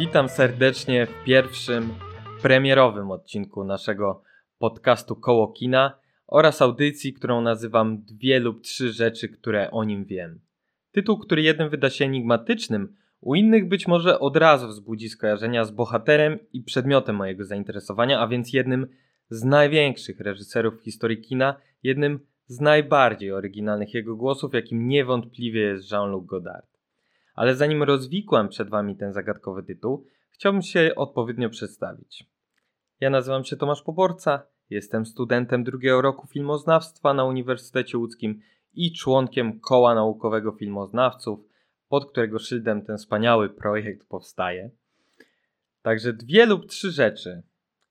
Witam serdecznie w pierwszym premierowym odcinku naszego podcastu Koło Kina oraz audycji, którą nazywam Dwie lub trzy rzeczy, które o nim wiem. Tytuł, który jednym wyda się enigmatycznym, u innych być może od razu wzbudzi skojarzenia z bohaterem i przedmiotem mojego zainteresowania, a więc jednym z największych reżyserów w historii kina, jednym z najbardziej oryginalnych jego głosów, jakim niewątpliwie jest Jean-Luc Godard. Ale zanim rozwikłam przed Wami ten zagadkowy tytuł, chciałbym się odpowiednio przedstawić. Ja nazywam się Tomasz Poborca, jestem studentem drugiego roku filmoznawstwa na Uniwersytecie Łódzkim i członkiem Koła Naukowego Filmoznawców, pod którego szyldem ten wspaniały projekt powstaje. Także dwie lub trzy rzeczy,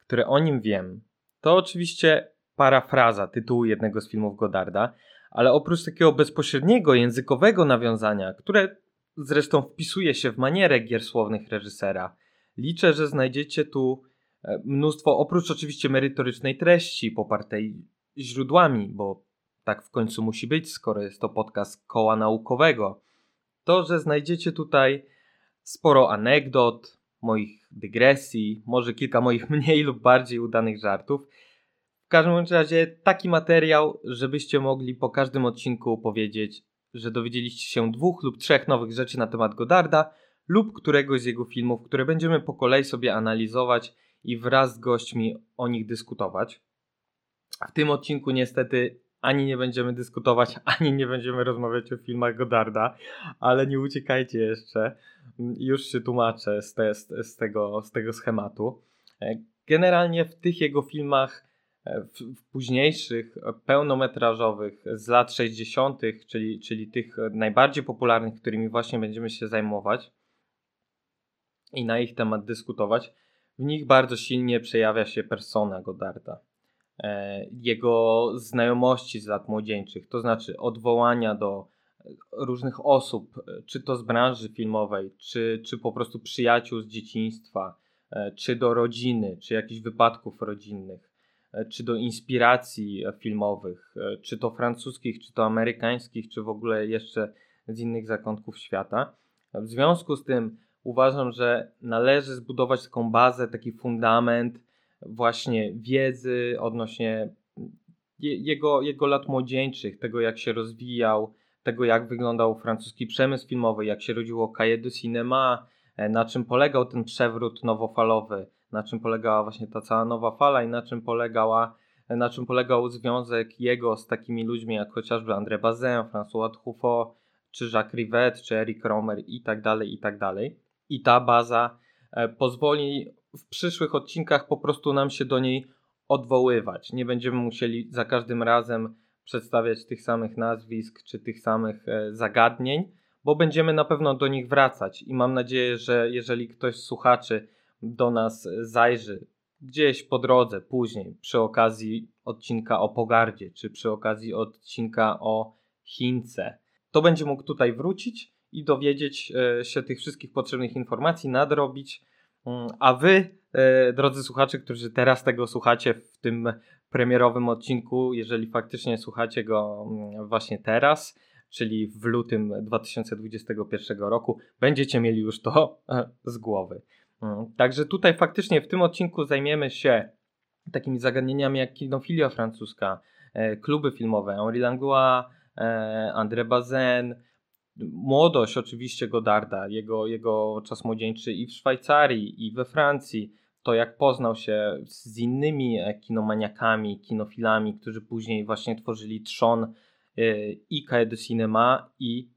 które o nim wiem, to oczywiście parafraza tytułu jednego z filmów Godarda, ale oprócz takiego bezpośredniego językowego nawiązania, które zresztą wpisuje się w manierę gier słownych reżysera, liczę, że znajdziecie tu e, mnóstwo, oprócz oczywiście merytorycznej treści popartej źródłami, bo tak w końcu musi być, skoro jest to podcast koła naukowego, to, że znajdziecie tutaj sporo anegdot, moich dygresji, może kilka moich mniej lub bardziej udanych żartów. W każdym razie taki materiał, żebyście mogli po każdym odcinku powiedzieć, że dowiedzieliście się dwóch lub trzech nowych rzeczy na temat Godarda lub któregoś z jego filmów, które będziemy po kolei sobie analizować i wraz z gośćmi o nich dyskutować. W tym odcinku niestety ani nie będziemy dyskutować, ani nie będziemy rozmawiać o filmach Godarda, ale nie uciekajcie jeszcze. Już się tłumaczę z, te, z, tego, z tego schematu. E, generalnie w tych jego filmach, w, w późniejszych, pełnometrażowych z lat 60., czyli, czyli tych najbardziej popularnych, którymi właśnie będziemy się zajmować i na ich temat dyskutować, w nich bardzo silnie przejawia się persona Godarda. E, jego znajomości z lat młodzieńczych, to znaczy odwołania do różnych osób, czy to z branży filmowej, czy, czy po prostu przyjaciół z dzieciństwa, e, czy do rodziny, czy jakichś wypadków rodzinnych, e, czy do inspiracji filmowych, czy to francuskich, czy to amerykańskich, czy w ogóle jeszcze z innych zakątków świata. W związku z tym uważam, że należy zbudować taką bazę, taki fundament właśnie wiedzy odnośnie jego, jego lat młodzieńczych, tego jak się rozwijał, tego jak wyglądał francuski przemysł filmowy, jak się rodziło Cahiers de Cinema, e, na czym polegał ten przewrót nowofalowy, na czym polegała właśnie ta cała nowa fala i na czym polegała na czym polegał związek jego z takimi ludźmi jak chociażby André Bazin, François Truffaut, czy Jacques Rivette, czy Eric Romer i tak dalej, i tak dalej. I ta baza e, pozwoli w przyszłych odcinkach po prostu nam się do niej odwoływać. Nie będziemy musieli za każdym razem przedstawiać tych samych nazwisk czy tych samych e, zagadnień, bo będziemy na pewno do nich wracać i mam nadzieję, że jeżeli ktoś z słuchaczy do nas zajrzy gdzieś po drodze, później, przy okazji odcinka o pogardzie, czy przy okazji odcinka o Chince, to będzie mógł tutaj wrócić i dowiedzieć e, się tych wszystkich potrzebnych informacji, nadrobić Mm, a wy, e, drodzy słuchacze, którzy teraz tego słuchacie w tym premierowym odcinku, jeżeli faktycznie słuchacie go mm, właśnie teraz, czyli w lutym 2021 roku, będziecie mieli już to e, z głowy. Mm, także tutaj faktycznie w tym odcinku zajmiemy się takimi zagadnieniami jak kinofilia francuska, e, kluby filmowe, Henri Langlois, André Bazin, młodość oczywiście Godarda, jego, jego czas młodzieńczy i w Szwajcarii, i we Francji, to jak poznał się z innymi e, kinomaniakami, kinofilami, którzy później właśnie tworzyli Trzon e, i Cahiers de Cinema i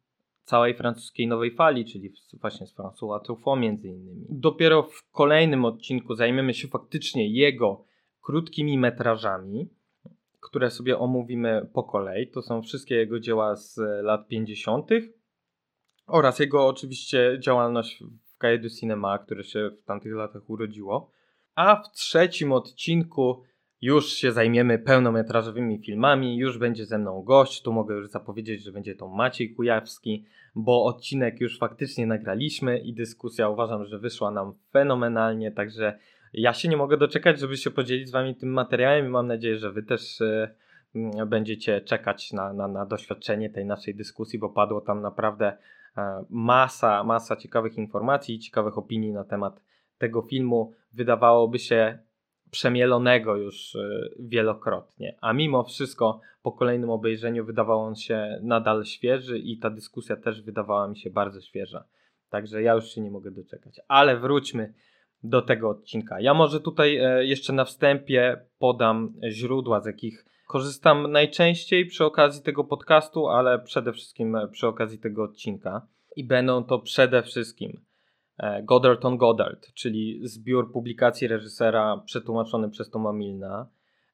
całej francuskiej nowej fali, czyli właśnie z François Truffaut między innymi. Dopiero w kolejnym odcinku zajmiemy się faktycznie jego krótkimi metrażami, które sobie omówimy po kolei. To są wszystkie jego dzieła z lat 50 oraz jego oczywiście działalność w Cahiers du Cinema, które się w tamtych latach urodziło. A w trzecim odcinku już się zajmiemy pełnometrażowymi filmami, już będzie ze mną gość, tu mogę już zapowiedzieć, że będzie to Maciej Kujawski, bo odcinek już faktycznie nagraliśmy i dyskusja uważam, że wyszła nam fenomenalnie, także ja się nie mogę doczekać, żeby się podzielić z wami tym materiałem i mam nadzieję, że wy też e, mm, będziecie czekać na, na, na doświadczenie tej naszej dyskusji, bo padło tam naprawdę e, masa, masa ciekawych informacji, ciekawych opinii na temat tego filmu. Wydawałoby się przemielonego już e, wielokrotnie, a mimo wszystko po kolejnym obejrzeniu wydawał on się nadal świeży i ta dyskusja też wydawała mi się bardzo świeża. Także ja już się nie mogę doczekać. Ale wróćmy do tego odcinka. Ja może tutaj e, jeszcze na wstępie podam źródła, z jakich korzystam najczęściej przy okazji tego podcastu, ale przede wszystkim przy okazji tego odcinka. I będą to przede wszystkim Goddard on Goddard, czyli zbiór publikacji reżysera przetłumaczony przez Toma Milna.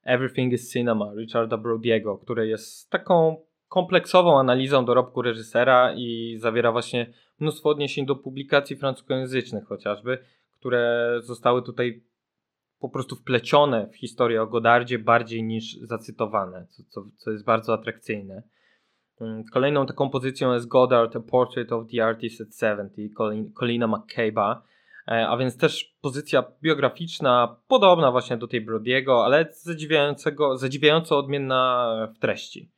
Everything is Cinema Richarda Brodiego, który jest taką kompleksową analizą dorobku reżysera i zawiera właśnie mnóstwo odniesień do publikacji francuskojęzycznych chociażby, które zostały tutaj po prostu wplecione w historię o Godardzie bardziej niż zacytowane, co, co, co jest bardzo atrakcyjne. Mm, kolejną taką pozycją jest Goddard, A Portrait of the Artist at 70, Colina McCabe'a, e, a więc też pozycja biograficzna, podobna właśnie do tej Brodiego, ale zadziwiającego, zadziwiająco odmienna w treści,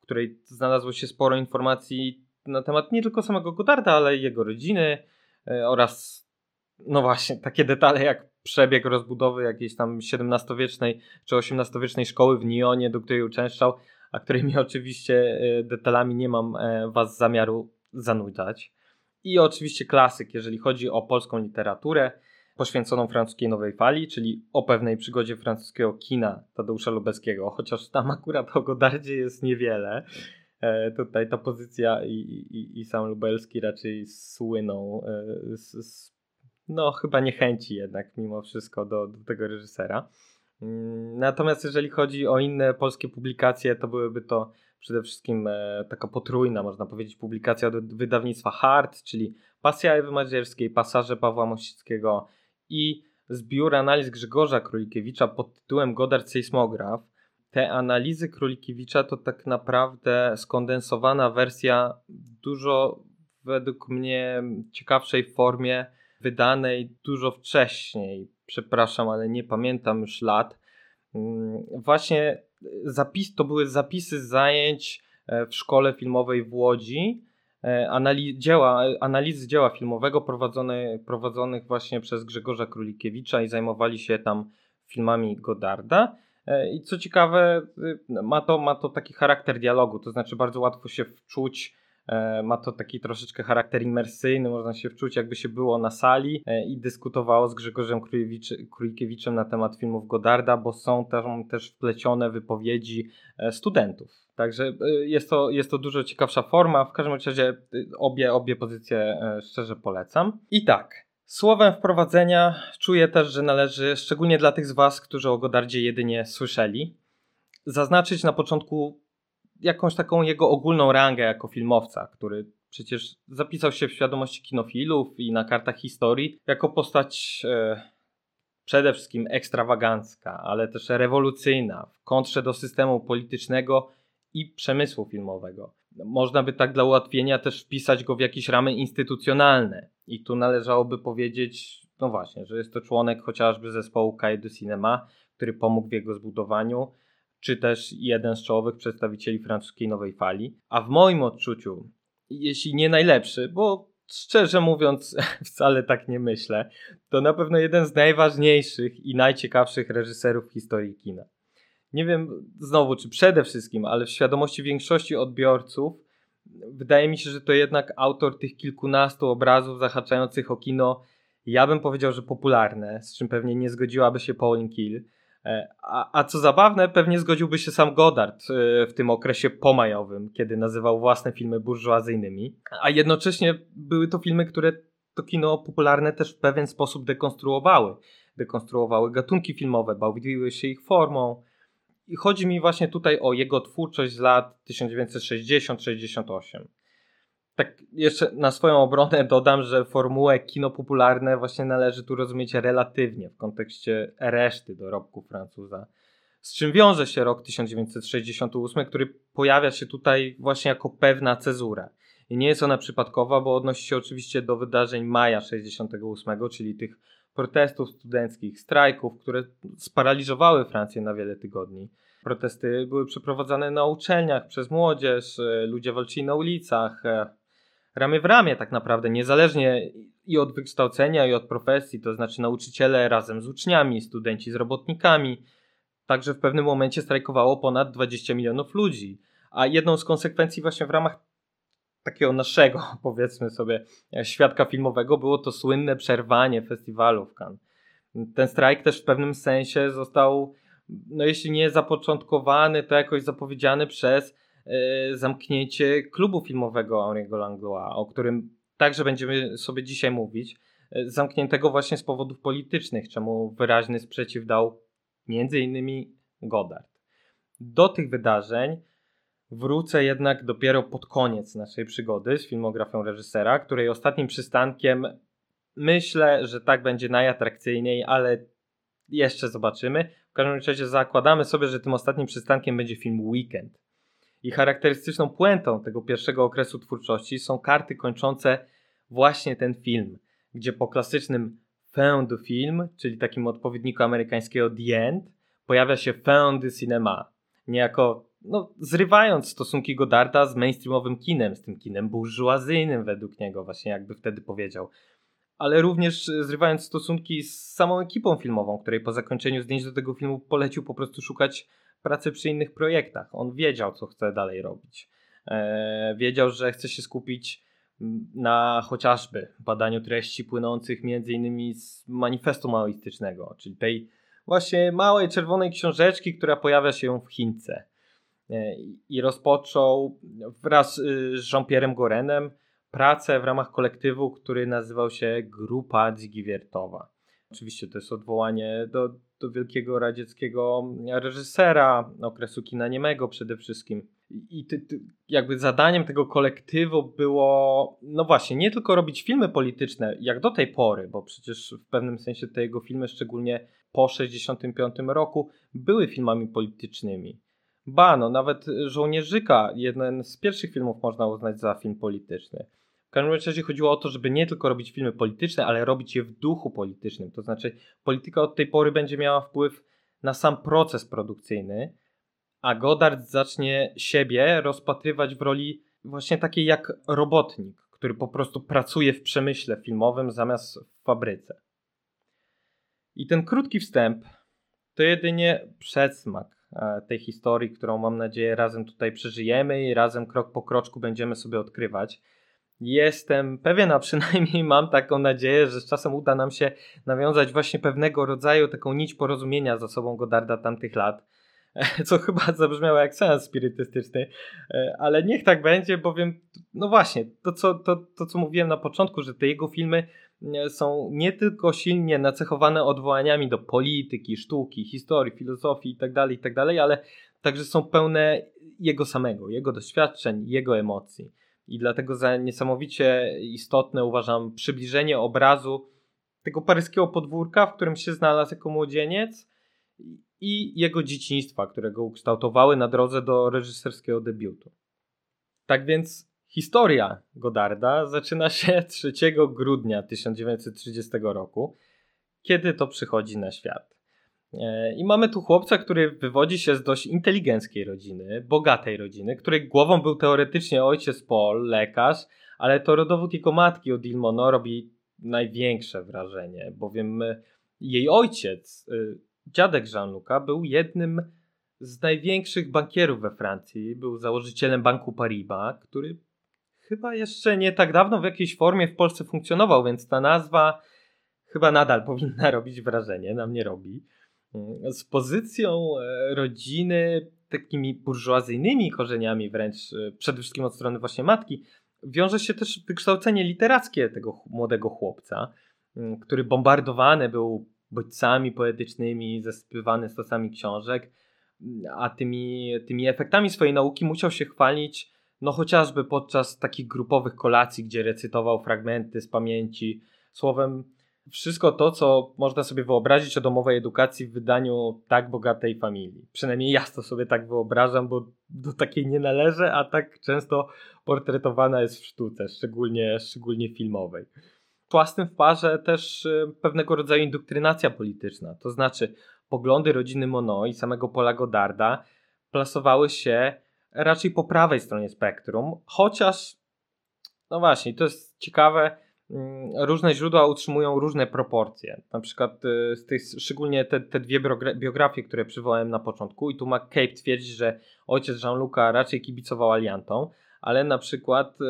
w której znalazło się sporo informacji na temat nie tylko samego Godarda, ale i jego rodziny e, oraz no właśnie, takie detale jak przebieg rozbudowy jakiejś tam XVII-wiecznej czy XVIII-wiecznej szkoły w Nionie, do której uczęszczał, a którymi oczywiście e, detalami nie mam e, was zamiaru zanudzać. I oczywiście klasyk, jeżeli chodzi o polską literaturę poświęconą francuskiej nowej fali, czyli o pewnej przygodzie francuskiego kina Tadeusza Lubeckiego, chociaż tam akurat o Godardzie jest niewiele. E, tutaj ta pozycja i, i, i sam Lubelski raczej słyną z, z no chyba niechęci jednak mimo wszystko do, do tego reżysera. Mm, natomiast jeżeli chodzi o inne polskie publikacje, to byłyby to przede wszystkim e, taka potrójna, można powiedzieć, publikacja od wydawnictwa Hart, czyli Pasja Ewy Madzierskiej, Pasaże Pawła Mościckiego i zbiór analiz Grzegorza Królikiewicza pod tytułem Godard Sejsmograf. Te analizy Królikiewicza to tak naprawdę skondensowana wersja dużo według mnie ciekawszej formie wydanej dużo wcześniej. Przepraszam, ale nie pamiętam już lat. Mm, właśnie zapis, to były zapisy zajęć e, w szkole filmowej w Łodzi. E, analiz, dzieła, analizy dzieła filmowego prowadzone, prowadzonych właśnie przez Grzegorza Królikiewicza i zajmowali się tam filmami Godarda. E, I co ciekawe, y, ma to, ma to taki charakter dialogu, to znaczy bardzo łatwo się wczuć E, ma to taki troszeczkę charakter imersyjny, można się wczuć jakby się było na sali e, i dyskutowało z Grzegorzem Krójkiewiczem na temat filmów Godarda, bo są tam też wplecione wypowiedzi e, studentów. Także jest to, jest to dużo ciekawsza forma. W każdym razie obie, obie pozycje szczerze polecam. I tak, Słowem wprowadzenia czuję też, że należy, szczególnie dla tych z Was, którzy o Godardzie jedynie słyszeli, zaznaczyć na początku jakąś taką jego ogólną rangę jako filmowca, który przecież zapisał się w świadomości kinofilów i na kartach historii jako postać e, przede wszystkim ekstrawagancka, ale też rewolucyjna w kontrze do systemu politycznego i przemysłu filmowego. Można by tak dla ułatwienia też wpisać go w jakieś ramy instytucjonalne. I tu należałoby powiedzieć, no właśnie, że jest to członek chociażby zespołu Cahiers Cinema, który pomógł w jego zbudowaniu, czy też jeden z czołowych przedstawicieli francuskiej nowej fali. A w moim odczuciu, jeśli nie najlepszy, bo szczerze mówiąc wcale tak nie myślę, to na pewno jeden z najważniejszych i najciekawszych reżyserów w historii kina. Nie wiem znowu, czy przede wszystkim, ale w świadomości większości odbiorców wydaje mi się, że to jednak autor tych kilkunastu obrazów zahaczających o kino, ja bym powiedział, że popularne, z czym pewnie nie zgodziłaby się Pauline Kill a, a co zabawne, pewnie zgodziłby się sam Godard e, w tym okresie pomajowym, kiedy nazywał własne filmy burżuazyjnymi. A jednocześnie były to filmy, które to kino popularne też w pewien sposób dekonstruowały. Dekonstruowały gatunki filmowe, bawiły się ich formą. I chodzi mi właśnie tutaj o jego twórczość z lat 1960-68 tak jeszcze na swoją obronę dodam, że formułę kino popularne właśnie należy tu rozumieć relatywnie w kontekście reszty dorobku Francuza. Z czym wiąże się rok 1968, który pojawia się tutaj właśnie jako pewna cezura. I nie jest ona przypadkowa, bo odnosi się oczywiście do wydarzeń maja 68, czyli tych protestów studenckich, strajków, które sparaliżowały Francję na wiele tygodni. Protesty były przeprowadzane na uczelniach przez młodzież, ludzie walczyli na ulicach, ramię w ramię tak naprawdę, niezależnie i od wykształcenia, i od profesji, to znaczy nauczyciele razem z uczniami, studenci z robotnikami. Także w pewnym momencie strajkowało ponad 20 milionów ludzi. A jedną z konsekwencji właśnie w ramach takiego naszego, powiedzmy sobie, świadka filmowego było to słynne przerwanie festiwalu w Cannes. Ten strajk też w pewnym sensie został, no jeśli nie zapoczątkowany, to jakoś zapowiedziany przez zamknięcie klubu filmowego Henri'ego Langlois, o którym także będziemy sobie dzisiaj mówić. E, zamkniętego właśnie z powodów politycznych, czemu wyraźny sprzeciw dał innymi Godard. Do tych wydarzeń Wrócę jednak dopiero pod koniec naszej przygody z filmografią reżysera, której ostatnim przystankiem myślę, że tak będzie najatrakcyjniej, ale jeszcze zobaczymy. W każdym razie zakładamy sobie, że tym ostatnim przystankiem będzie film Weekend. I charakterystyczną puentą tego pierwszego okresu twórczości są karty kończące właśnie ten film, gdzie po klasycznym fin du film, czyli takim odpowiedniku amerykańskiego The End, pojawia się fin du cinema, niejako no, zrywając stosunki Godarda z mainstreamowym kinem, z tym kinem burżuazyjnym według niego, właśnie jakby wtedy powiedział. Ale również zrywając stosunki z samą ekipą filmową, której po zakończeniu zdjęć do tego filmu polecił po prostu szukać pracy przy innych projektach. On wiedział, co chce dalej robić. Eee, wiedział, że chce się skupić na chociażby badaniu treści płynących między innymi z manifestu maoistycznego, czyli tej właśnie małej czerwonej książeczki, która pojawia się w Chince. E, i rozpoczął wraz y, z Jean-Pierre'em Gorenem pracę w ramach kolektywu, który nazywał się Grupa Dzigiviertowa. Oczywiście to jest odwołanie do, do wielkiego radzieckiego reżysera okresu kina niemego przede wszystkim. I ty, ty, jakby zadaniem tego kolektywu było, no właśnie, nie tylko robić filmy polityczne, jak do tej pory, bo przecież w pewnym sensie te jego filmy, szczególnie po 1965 roku, były filmami politycznymi Ba, no nawet Żołnierzyka, jeden z pierwszych filmów można uznać za film polityczny. W każdym razie chodziło o to, żeby nie tylko robić filmy polityczne, ale robić je w duchu politycznym. To znaczy, polityka od tej pory będzie miała wpływ na sam proces produkcyjny, a Godard zacznie siebie rozpatrywać w roli właśnie takiej jak robotnik, który po prostu pracuje w przemyśle filmowym zamiast w fabryce. I ten krótki wstęp to jedynie przedsmak E, tej historii, którą mam nadzieję razem tutaj przeżyjemy i razem krok po kroczku będziemy sobie odkrywać. Jestem pewien, a przynajmniej mam taką nadzieję, że z czasem uda nam się nawiązać właśnie pewnego rodzaju taką nić porozumienia z osobą Godarda tamtych lat, co chyba zabrzmiało jak sens spirytystyczny, e, ale niech tak będzie, bowiem, no właśnie, to co, to, to co mówiłem na początku, że te jego filmy są nie tylko silnie nacechowane odwołaniami do polityki, sztuki, historii, filozofii itd., tak itd., tak ale także są pełne jego samego, jego doświadczeń, jego emocji. I dlatego za niesamowicie istotne uważam przybliżenie obrazu tego paryskiego podwórka, w którym się znalazł jako młodzieniec i jego dzieciństwa, które go ukształtowały na drodze do reżyserskiego debiutu. Tak więc Historia Godarda zaczyna się 3 grudnia 1930 roku, kiedy to przychodzi na świat. E, I mamy tu chłopca, który wywodzi się z dość inteligenckiej rodziny, bogatej rodziny, której głową był teoretycznie ojciec Paul, lekarz, ale to rodowód jego matki Odile Monod robi największe wrażenie, bowiem jej ojciec, y, dziadek Jean-Luca, był jednym z największych bankierów we Francji. Był założycielem banku Paribas, który chyba jeszcze nie tak dawno w jakiejś formie w Polsce funkcjonował, więc ta nazwa chyba nadal powinna robić wrażenie, nam nie robi. Mm, z pozycją e, rodziny, takimi burżuazyjnymi korzeniami wręcz, e, przede wszystkim od strony właśnie matki, wiąże się też wykształcenie literackie tego młodego chłopca, mm, który bombardowany był bodźcami poetycznymi, zasypywany stosami książek, mm, a tymi, tymi efektami swojej nauki musiał się chwalić no chociażby podczas takich grupowych kolacji, gdzie recytował fragmenty z pamięci. Słowem, wszystko to, co można sobie wyobrazić o domowej edukacji w wydaniu tak bogatej familii. Przynajmniej ja to sobie tak wyobrażam, bo do takiej nie należę, a tak często portretowana jest w sztuce, szczególnie, szczególnie filmowej. Szła z tym w parze też y, pewnego rodzaju indoktrynacja polityczna, to znaczy poglądy rodziny Mono i samego Pola Godarda plasowały się raczej po prawej stronie spektrum, chociaż, no właśnie, to jest ciekawe, różne źródła utrzymują różne proporcje. Na przykład y, z tych, szczególnie te, te dwie biografie, które przywołałem na początku, i tu McCabe twierdzi, że ojciec Jean-Luc'a raczej kibicował aliantom, ale na przykład y,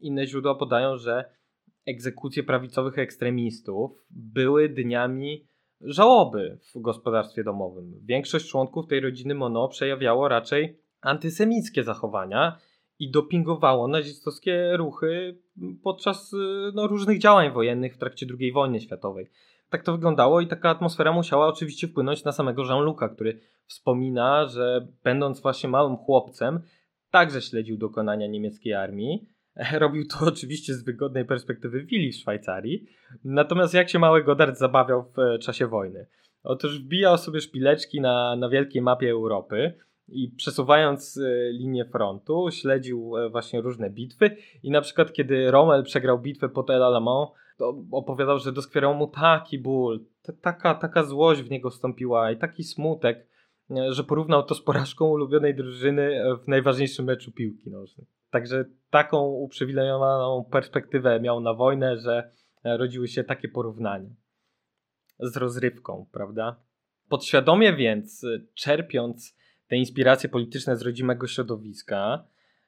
inne źródła podają, że egzekucje prawicowych ekstremistów były dniami żałoby w gospodarstwie domowym. Większość członków tej rodziny Mono przejawiało raczej antysemickie zachowania i dopingowało nazistowskie ruchy podczas no, różnych działań wojennych w trakcie II wojny światowej. Tak to wyglądało i taka atmosfera musiała oczywiście wpłynąć na samego Jean-Luc'a, który wspomina, że będąc właśnie małym chłopcem, także śledził dokonania niemieckiej armii. Robił to oczywiście z wygodnej perspektywy willi w Szwajcarii. Natomiast jak się mały Godard zabawiał w czasie wojny? Otóż wbijał sobie szpileczki na, na wielkiej mapie Europy i przesuwając e, linię frontu śledził e, właśnie różne bitwy i na przykład kiedy Rommel przegrał bitwę pod El Alamein, to opowiadał, że doskwierał mu taki ból, taka, taka złość w niego wstąpiła i taki smutek, e, że porównał to z porażką ulubionej drużyny w najważniejszym meczu piłki nożnej. Także taką uprzywilejowaną perspektywę miał na wojnę, że rodziły się takie porównania z rozrywką, prawda? Podświadomie więc, czerpiąc te inspiracje polityczne z rodzimego środowiska,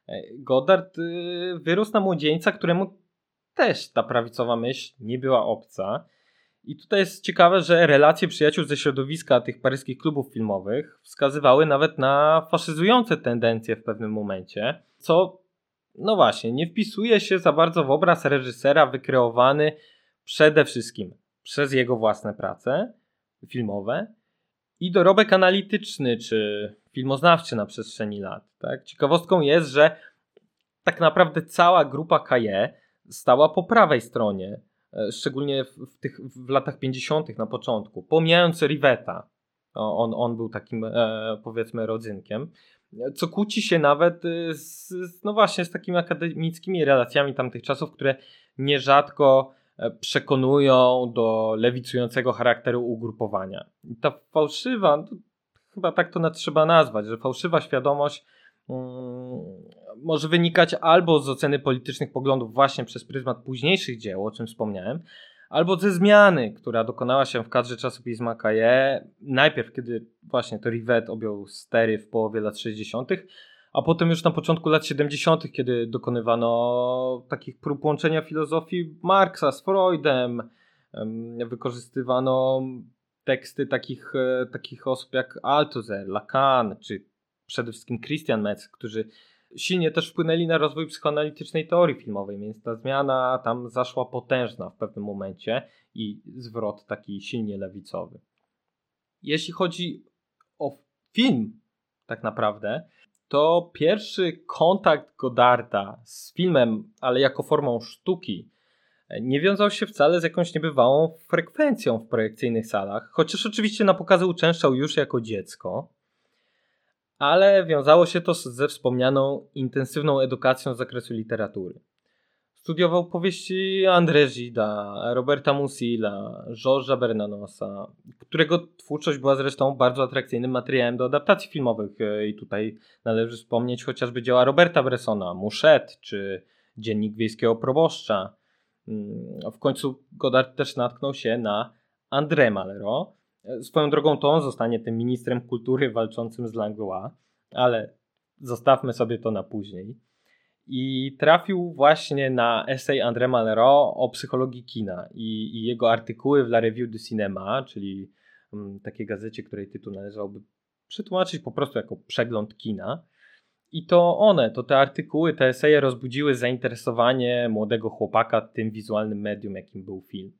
e, Goddard y, wyrósł na młodzieńca, któremu też ta prawicowa myśl nie była obca. I tutaj jest ciekawe, że relacje przyjaciół ze środowiska tych paryskich klubów filmowych wskazywały nawet na faszyzujące tendencje w pewnym momencie, co no właśnie, nie wpisuje się za bardzo w obraz reżysera wykreowany przede wszystkim przez jego własne prace filmowe i dorobek analityczny czy filmoznawczy na przestrzeni lat. Tak? Ciekawostką jest, że tak naprawdę cała grupa KE stała po prawej stronie, e, szczególnie w, tych w latach 50. na początku, pomijając Riveta. On, on był takim e, powiedzmy rodzynkiem, co kłóci się nawet e, z, no właśnie z takimi akademickimi relacjami tamtych czasów, które nierzadko e, przekonują do lewicującego charakteru ugrupowania. I ta fałszywa, no, chyba tak to trzeba nazwać, że fałszywa świadomość um, może wynikać albo z oceny politycznych poglądów właśnie przez pryzmat późniejszych dzieł, o czym wspomniałem, albo ze zmiany, która dokonała się w kadrze czasopisma Kaje, najpierw kiedy właśnie to Rivet objął stery w połowie lat 60., a potem już na początku lat 70., kiedy dokonywano takich prób łączenia filozofii Marksa z Freudem, wykorzystywano teksty takich, e, takich osób jak Althusser, Lacan, czy przede wszystkim Christian Metz, którzy silnie też wpłynęli na rozwój psychoanalitycznej teorii filmowej, więc ta zmiana tam zaszła potężna w pewnym momencie i zwrot taki silnie lewicowy. Jeśli chodzi o film, tak naprawdę, to pierwszy kontakt Godarda z filmem, ale jako formą sztuki, nie wiązał się wcale z jakąś niebywałą frekwencją w projekcyjnych salach, chociaż oczywiście na pokazy uczęszczał już jako dziecko, ale wiązało się to ze wspomnianą intensywną edukacją z zakresu literatury. Studiował powieści André Gida, Roberta Musila, Georgesa Bernanosa, którego twórczość była zresztą bardzo atrakcyjnym materiałem do adaptacji filmowych. I tutaj należy wspomnieć chociażby dzieła Roberta Bressona, Muszet czy Dziennik Wiejskiego Proboszcza. Mm, w końcu Godard też natknął się na André Malraux. Swoją drogą to on zostanie tym ministrem kultury walczącym z Langlois, ale zostawmy sobie to na później. I trafił właśnie na esej André Malraux o psychologii kina i, i jego artykuły w La Revue du Cinéma, czyli um, takiej gazecie, której tytuł należałoby przetłumaczyć po prostu jako przegląd kina. I to one, to te artykuły, te eseje rozbudziły zainteresowanie młodego chłopaka tym wizualnym medium, jakim był film.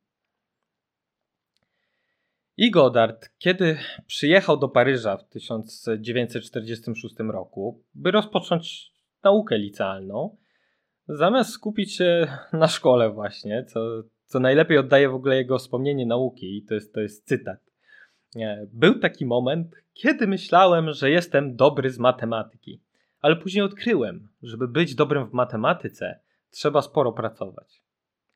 I Godard, kiedy przyjechał do Paryża w 1946 roku, by rozpocząć naukę licealną, zamiast skupić się na szkole właśnie, co, co najlepiej oddaje w ogóle jego wspomnienie nauki, i to jest, to jest cytat. Był taki moment, kiedy myślałem, że jestem dobry z matematyki ale później odkryłem, żeby być dobrym w matematyce, trzeba sporo pracować.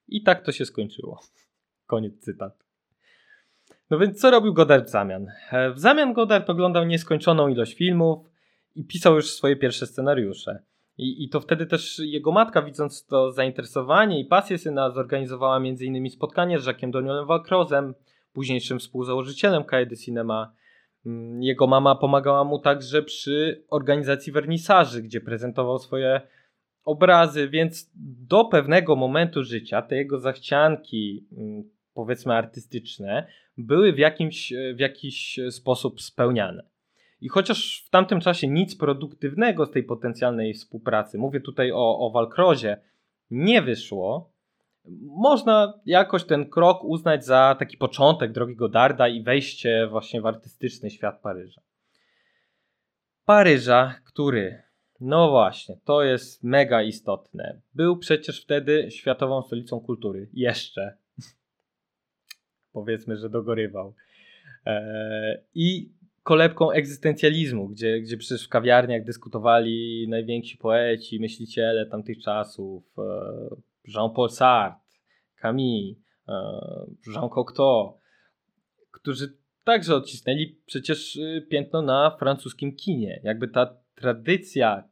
I tak to się skończyło. Koniec cytatu. No więc co robił Godard w zamian? E, w zamian Godard oglądał nieskończoną ilość filmów i pisał już swoje pierwsze scenariusze. I, I to wtedy też jego matka, widząc to zainteresowanie i pasję syna, zorganizowała m.in. spotkanie z Jacques'em Danielem Walcrozem, późniejszym współzałożycielem de Cinema. Mm, jego mama pomagała mu także przy organizacji wernisaży, gdzie prezentował swoje obrazy, więc do pewnego momentu życia te jego zachcianki, mm, powiedzmy artystyczne, były w, jakimś, w jakiś sposób spełniane. I chociaż w tamtym czasie nic produktywnego z tej potencjalnej współpracy, mówię tutaj o, o Walkrozie, nie wyszło, można jakoś ten krok uznać za taki początek drogi Godarda i wejście właśnie w artystyczny świat Paryża. Paryża, który, no właśnie, to jest mega istotne, był przecież wtedy światową stolicą kultury. Jeszcze. Powiedzmy, że dogorywał. Eee, I kolebką egzystencjalizmu, gdzie, gdzie przecież w kawiarniach dyskutowali najwięksi poeci, myśliciele tamtych czasów, e, Jean-Paul Sartre, Camille, e, Jean Cocteau, którzy także odcisnęli przecież y, piętno na francuskim kinie. Jakby ta tradycja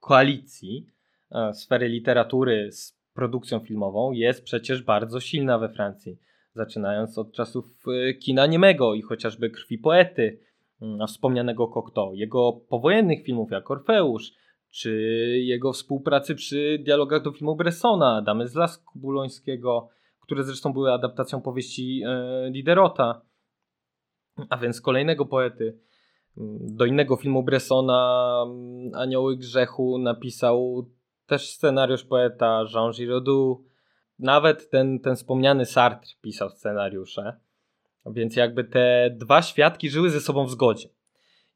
koalicji e, sfery literatury z produkcją filmową jest przecież bardzo silna we Francji. Zaczynając od czasów y, kina niemego i chociażby krwi poety, Mm, wspomnianego Cocteau, jego powojennych filmów jak Orfeusz, czy jego współpracy przy dialogach do filmu Bressona, Damy z Lasku Bulońskiego, które zresztą były adaptacją powieści e, Diderota, a więc kolejnego poety. Mm, do innego filmu Bressona, mm, Anioły Grzechu, napisał też scenariusz poeta Jean Giraudoux. Nawet ten, ten wspomniany Sartre pisał scenariusze. Więc jakby te dwa świadki żyły ze sobą w zgodzie.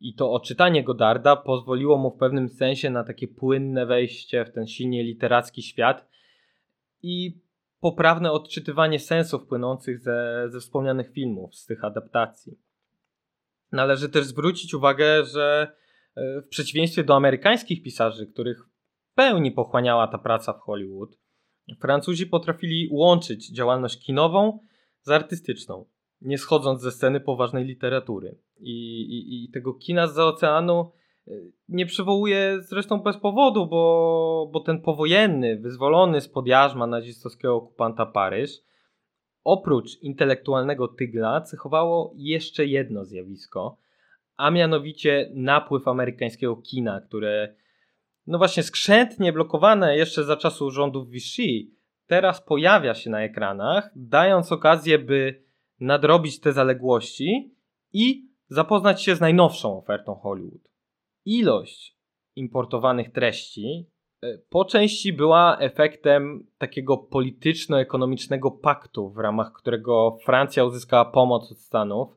I to oczytanie Godarda pozwoliło mu w pewnym sensie na takie płynne wejście w ten silnie literacki świat i poprawne odczytywanie sensów płynących ze, ze wspomnianych filmów, z tych adaptacji. Należy też zwrócić uwagę, że e, w przeciwieństwie do amerykańskich pisarzy, których w pełni pochłaniała ta praca w Hollywood, Francuzi potrafili łączyć działalność kinową z artystyczną nie schodząc ze sceny poważnej literatury. I, i, i tego kina z oceanu e, nie przywołuję zresztą bez powodu, bo, bo ten powojenny, wyzwolony spod jarzma nazistowskiego okupanta Paryż, oprócz intelektualnego tygla, cechowało jeszcze jedno zjawisko, a mianowicie napływ amerykańskiego kina, które no właśnie skrzętnie blokowane jeszcze za czasów rządów Vichy, teraz pojawia się na ekranach, dając okazję, by nadrobić te zaległości i zapoznać się z najnowszą ofertą Hollywood. Ilość importowanych treści e, po części była efektem takiego polityczno-ekonomicznego paktu, w ramach którego Francja uzyskała pomoc od Stanów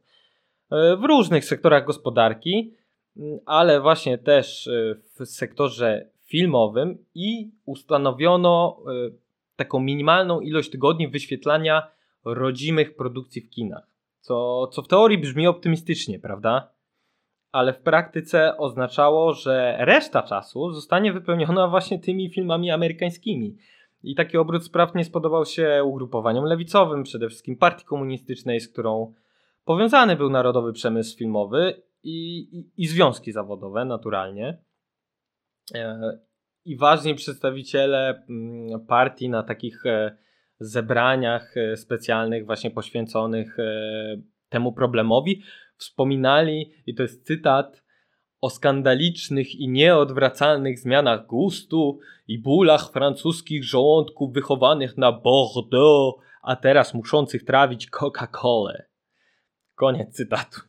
e, w różnych sektorach gospodarki, ale właśnie też e, w sektorze filmowym i ustanowiono taką minimalną ilość tygodni wyświetlania rodzimych produkcji w kinach. Co, co w teorii brzmi optymistycznie, prawda? Ale w praktyce oznaczało, że reszta czasu zostanie wypełniona właśnie tymi filmami amerykańskimi. I taki obrót spraw nie spodobał się ugrupowaniom lewicowym, przede wszystkim partii komunistycznej, z którą powiązany był narodowy przemysł filmowy i, i, i związki zawodowe, naturalnie. E, I ważni przedstawiciele mm, partii na takich e, zebraniach e, specjalnych właśnie poświęconych e, temu problemowi wspominali, i to jest cytat, o skandalicznych i nieodwracalnych zmianach gustu i bólach francuskich żołądków wychowanych na Bordeaux, a teraz muszących trawić Coca-Colę. Koniec cytatu.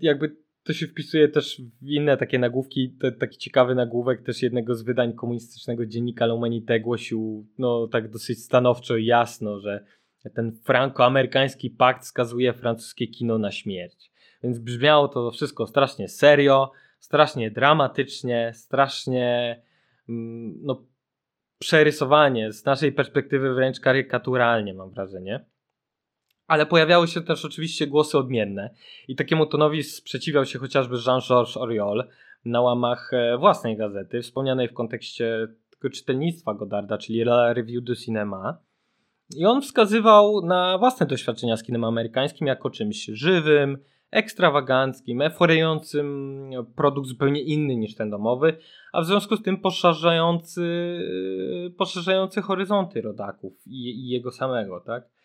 Jakby to się wpisuje też w inne takie nagłówki. Te, taki ciekawy nagłówek też jednego z wydań komunistycznego dziennika L'Humanité głosił no tak dosyć stanowczo i jasno, że ten franco-amerykański pakt skazuje francuskie kino na śmierć. Więc brzmiało to wszystko strasznie serio, strasznie dramatycznie, strasznie mm, no, przerysowanie, z naszej perspektywy wręcz karykaturalnie mam wrażenie ale pojawiały się też oczywiście głosy odmienne i takiemu tonowi sprzeciwiał się chociażby Jean-Georges Oriol na łamach e, własnej gazety, wspomnianej w kontekście tego czytelnictwa Godarda, czyli La Revue du Cinema. I on wskazywał na własne doświadczenia z kinem amerykańskim jako czymś żywym, ekstrawaganckim, eforyjącym produkt zupełnie inny niż ten domowy, a w związku z tym poszerzający, poszerzający horyzonty rodaków i, i jego samego, tak?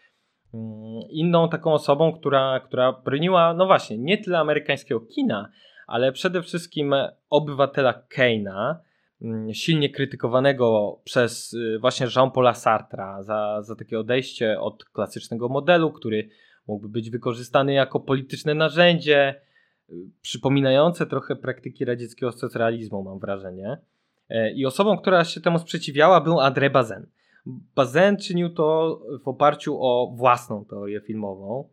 Mm, inną taką osobą, która, która broniła, no właśnie, nie tyle amerykańskiego kina, ale przede wszystkim obywatela Keina, mm, silnie krytykowanego przez y, właśnie Jean-Paula Sartra za, za takie odejście od klasycznego modelu, który mógłby być wykorzystany jako polityczne narzędzie, y, przypominające trochę praktyki radzieckiego socrealizmu, mam wrażenie. E, I osobą, która się temu sprzeciwiała, był André Bazin. Bazin czynił to w oparciu o własną teorię filmową.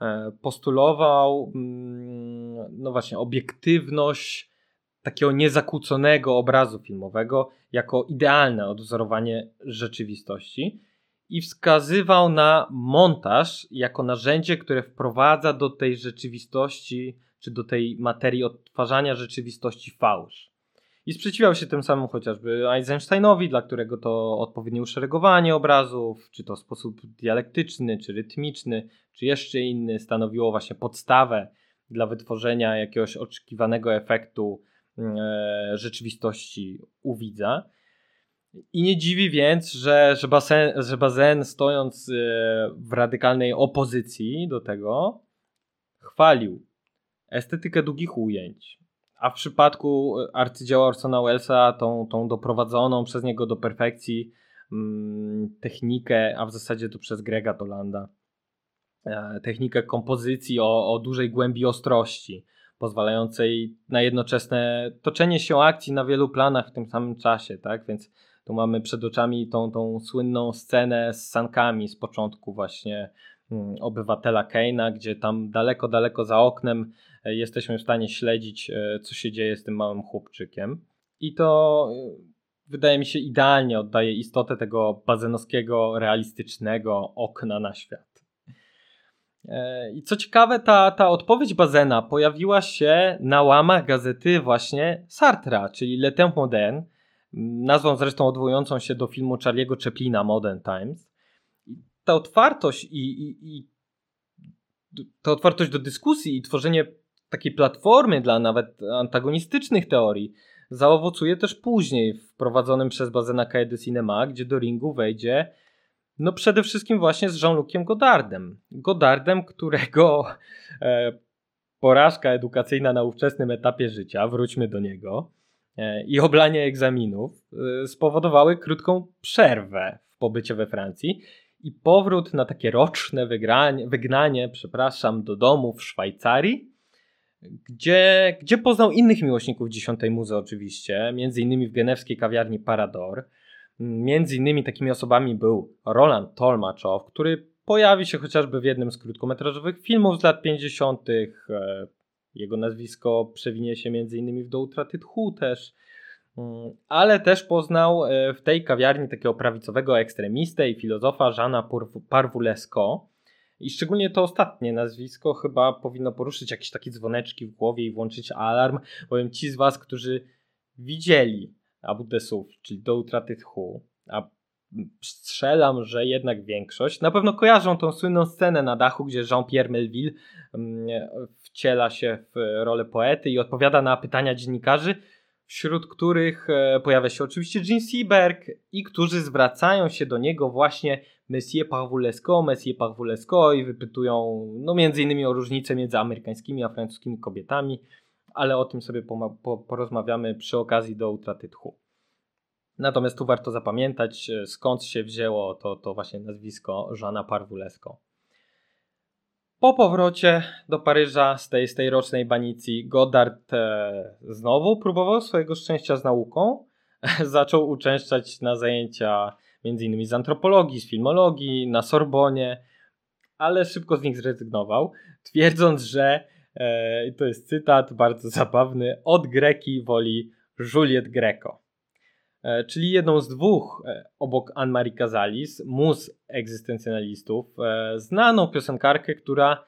E, postulował, mm, no właśnie, obiektywność takiego niezakłóconego obrazu filmowego jako idealne odwzorowanie rzeczywistości i wskazywał na montaż jako narzędzie, które wprowadza do tej rzeczywistości, czy do tej materii odtwarzania rzeczywistości fałsz. I sprzeciwiał się tym samym chociażby Eisensteinowi, dla którego to odpowiednie uszeregowanie obrazów, czy to sposób dialektyczny, czy rytmiczny, czy jeszcze inny, stanowiło właśnie podstawę dla wytworzenia jakiegoś oczekiwanego efektu mm, e, rzeczywistości u widza. I nie dziwi więc, że, że, basen, że Bazen stojąc e, w radykalnej opozycji do tego, chwalił estetykę długich ujęć. A w przypadku arcydzieła Orsona Wellesa, tą, tą doprowadzoną przez niego do perfekcji mm, technikę, a w zasadzie to przez Grega Tolanda, e, technikę kompozycji o, o dużej głębi ostrości, pozwalającej na jednoczesne toczenie się akcji na wielu planach w tym samym czasie, tak? Więc tu mamy przed oczami tą, tą słynną scenę z sankami z początku właśnie mm, obywatela Keina, gdzie tam daleko, daleko za oknem e, jesteśmy w stanie śledzić, e, co się dzieje z tym małym chłopczykiem. I to e, wydaje mi się idealnie oddaje istotę tego bazenowskiego, realistycznego okna na świat. I co ciekawe, ta, ta odpowiedź Bazena pojawiła się na łamach gazety właśnie Sartra, czyli Le Temps Moderne, nazwą zresztą odwołującą się do filmu Charlie'ego Chaplina Modern Times. Ta otwartość i, i, i ta otwartość do dyskusji i tworzenie takiej platformy dla nawet antagonistycznych teorii zaowocuje też później w prowadzonym przez Bazena Cahiers de Cinema, gdzie do ringu wejdzie no przede wszystkim właśnie z Jean-Luciem Godardem. Godardem, którego e, porażka edukacyjna na ówczesnym etapie życia, wróćmy do niego, E, i oblanie egzaminów e, spowodowały krótką przerwę w pobycie we Francji i powrót na takie roczne wygranie, wygnanie, przepraszam, do domu w Szwajcarii, gdzie, gdzie poznał innych miłośników dziesiątej muzy oczywiście, między innymi w genewskiej kawiarni Parador. Między innymi takimi osobami był Roland Tolmaczow, który pojawi się chociażby w jednym z krótkometrażowych filmów z lat 50., jego nazwisko przewinie się m.in. w Do utraty tchu też. Mm, ale też poznał e, w tej kawiarni takiego prawicowego ekstremistę i filozofa Żana Parvulesco. I szczególnie to ostatnie nazwisko chyba powinno poruszyć jakieś takie dzwoneczki w głowie i włączyć alarm, bowiem ci z Was, którzy widzieli Abu Desuf, czyli do utraty tchu, a strzelam, że jednak większość. Na pewno kojarzą tą słynną scenę na dachu, gdzie Jean-Pierre Melville mm, wciela się w rolę poety i odpowiada na pytania dziennikarzy, wśród których e, pojawia się oczywiście Jean Seberg i którzy zwracają się do niego właśnie Monsieur Parvulesco, Monsieur Parvulesco i wypytują no między innymi o różnice między amerykańskimi a francuskimi kobietami, ale o tym sobie porozmawiamy przy okazji do utraty tchu. Natomiast tu warto zapamiętać, e, skąd się wzięło to, to właśnie nazwisko Żana Parvulesco. Po powrocie do Paryża z tej, z tej rocznej banicji Godard e, znowu próbował swojego szczęścia z nauką. Zaczął uczęszczać na zajęcia m.in. z antropologii, z filmologii, na Sorbonie, ale szybko z nich zrezygnował, twierdząc, że, e, to jest cytat bardzo zabawny, od Greki woli Juliet Greco. E, czyli jedną z dwóch e, obok Anne-Marie Cazalis, mus egzystencjonalistów, znaną piosenkarkę, która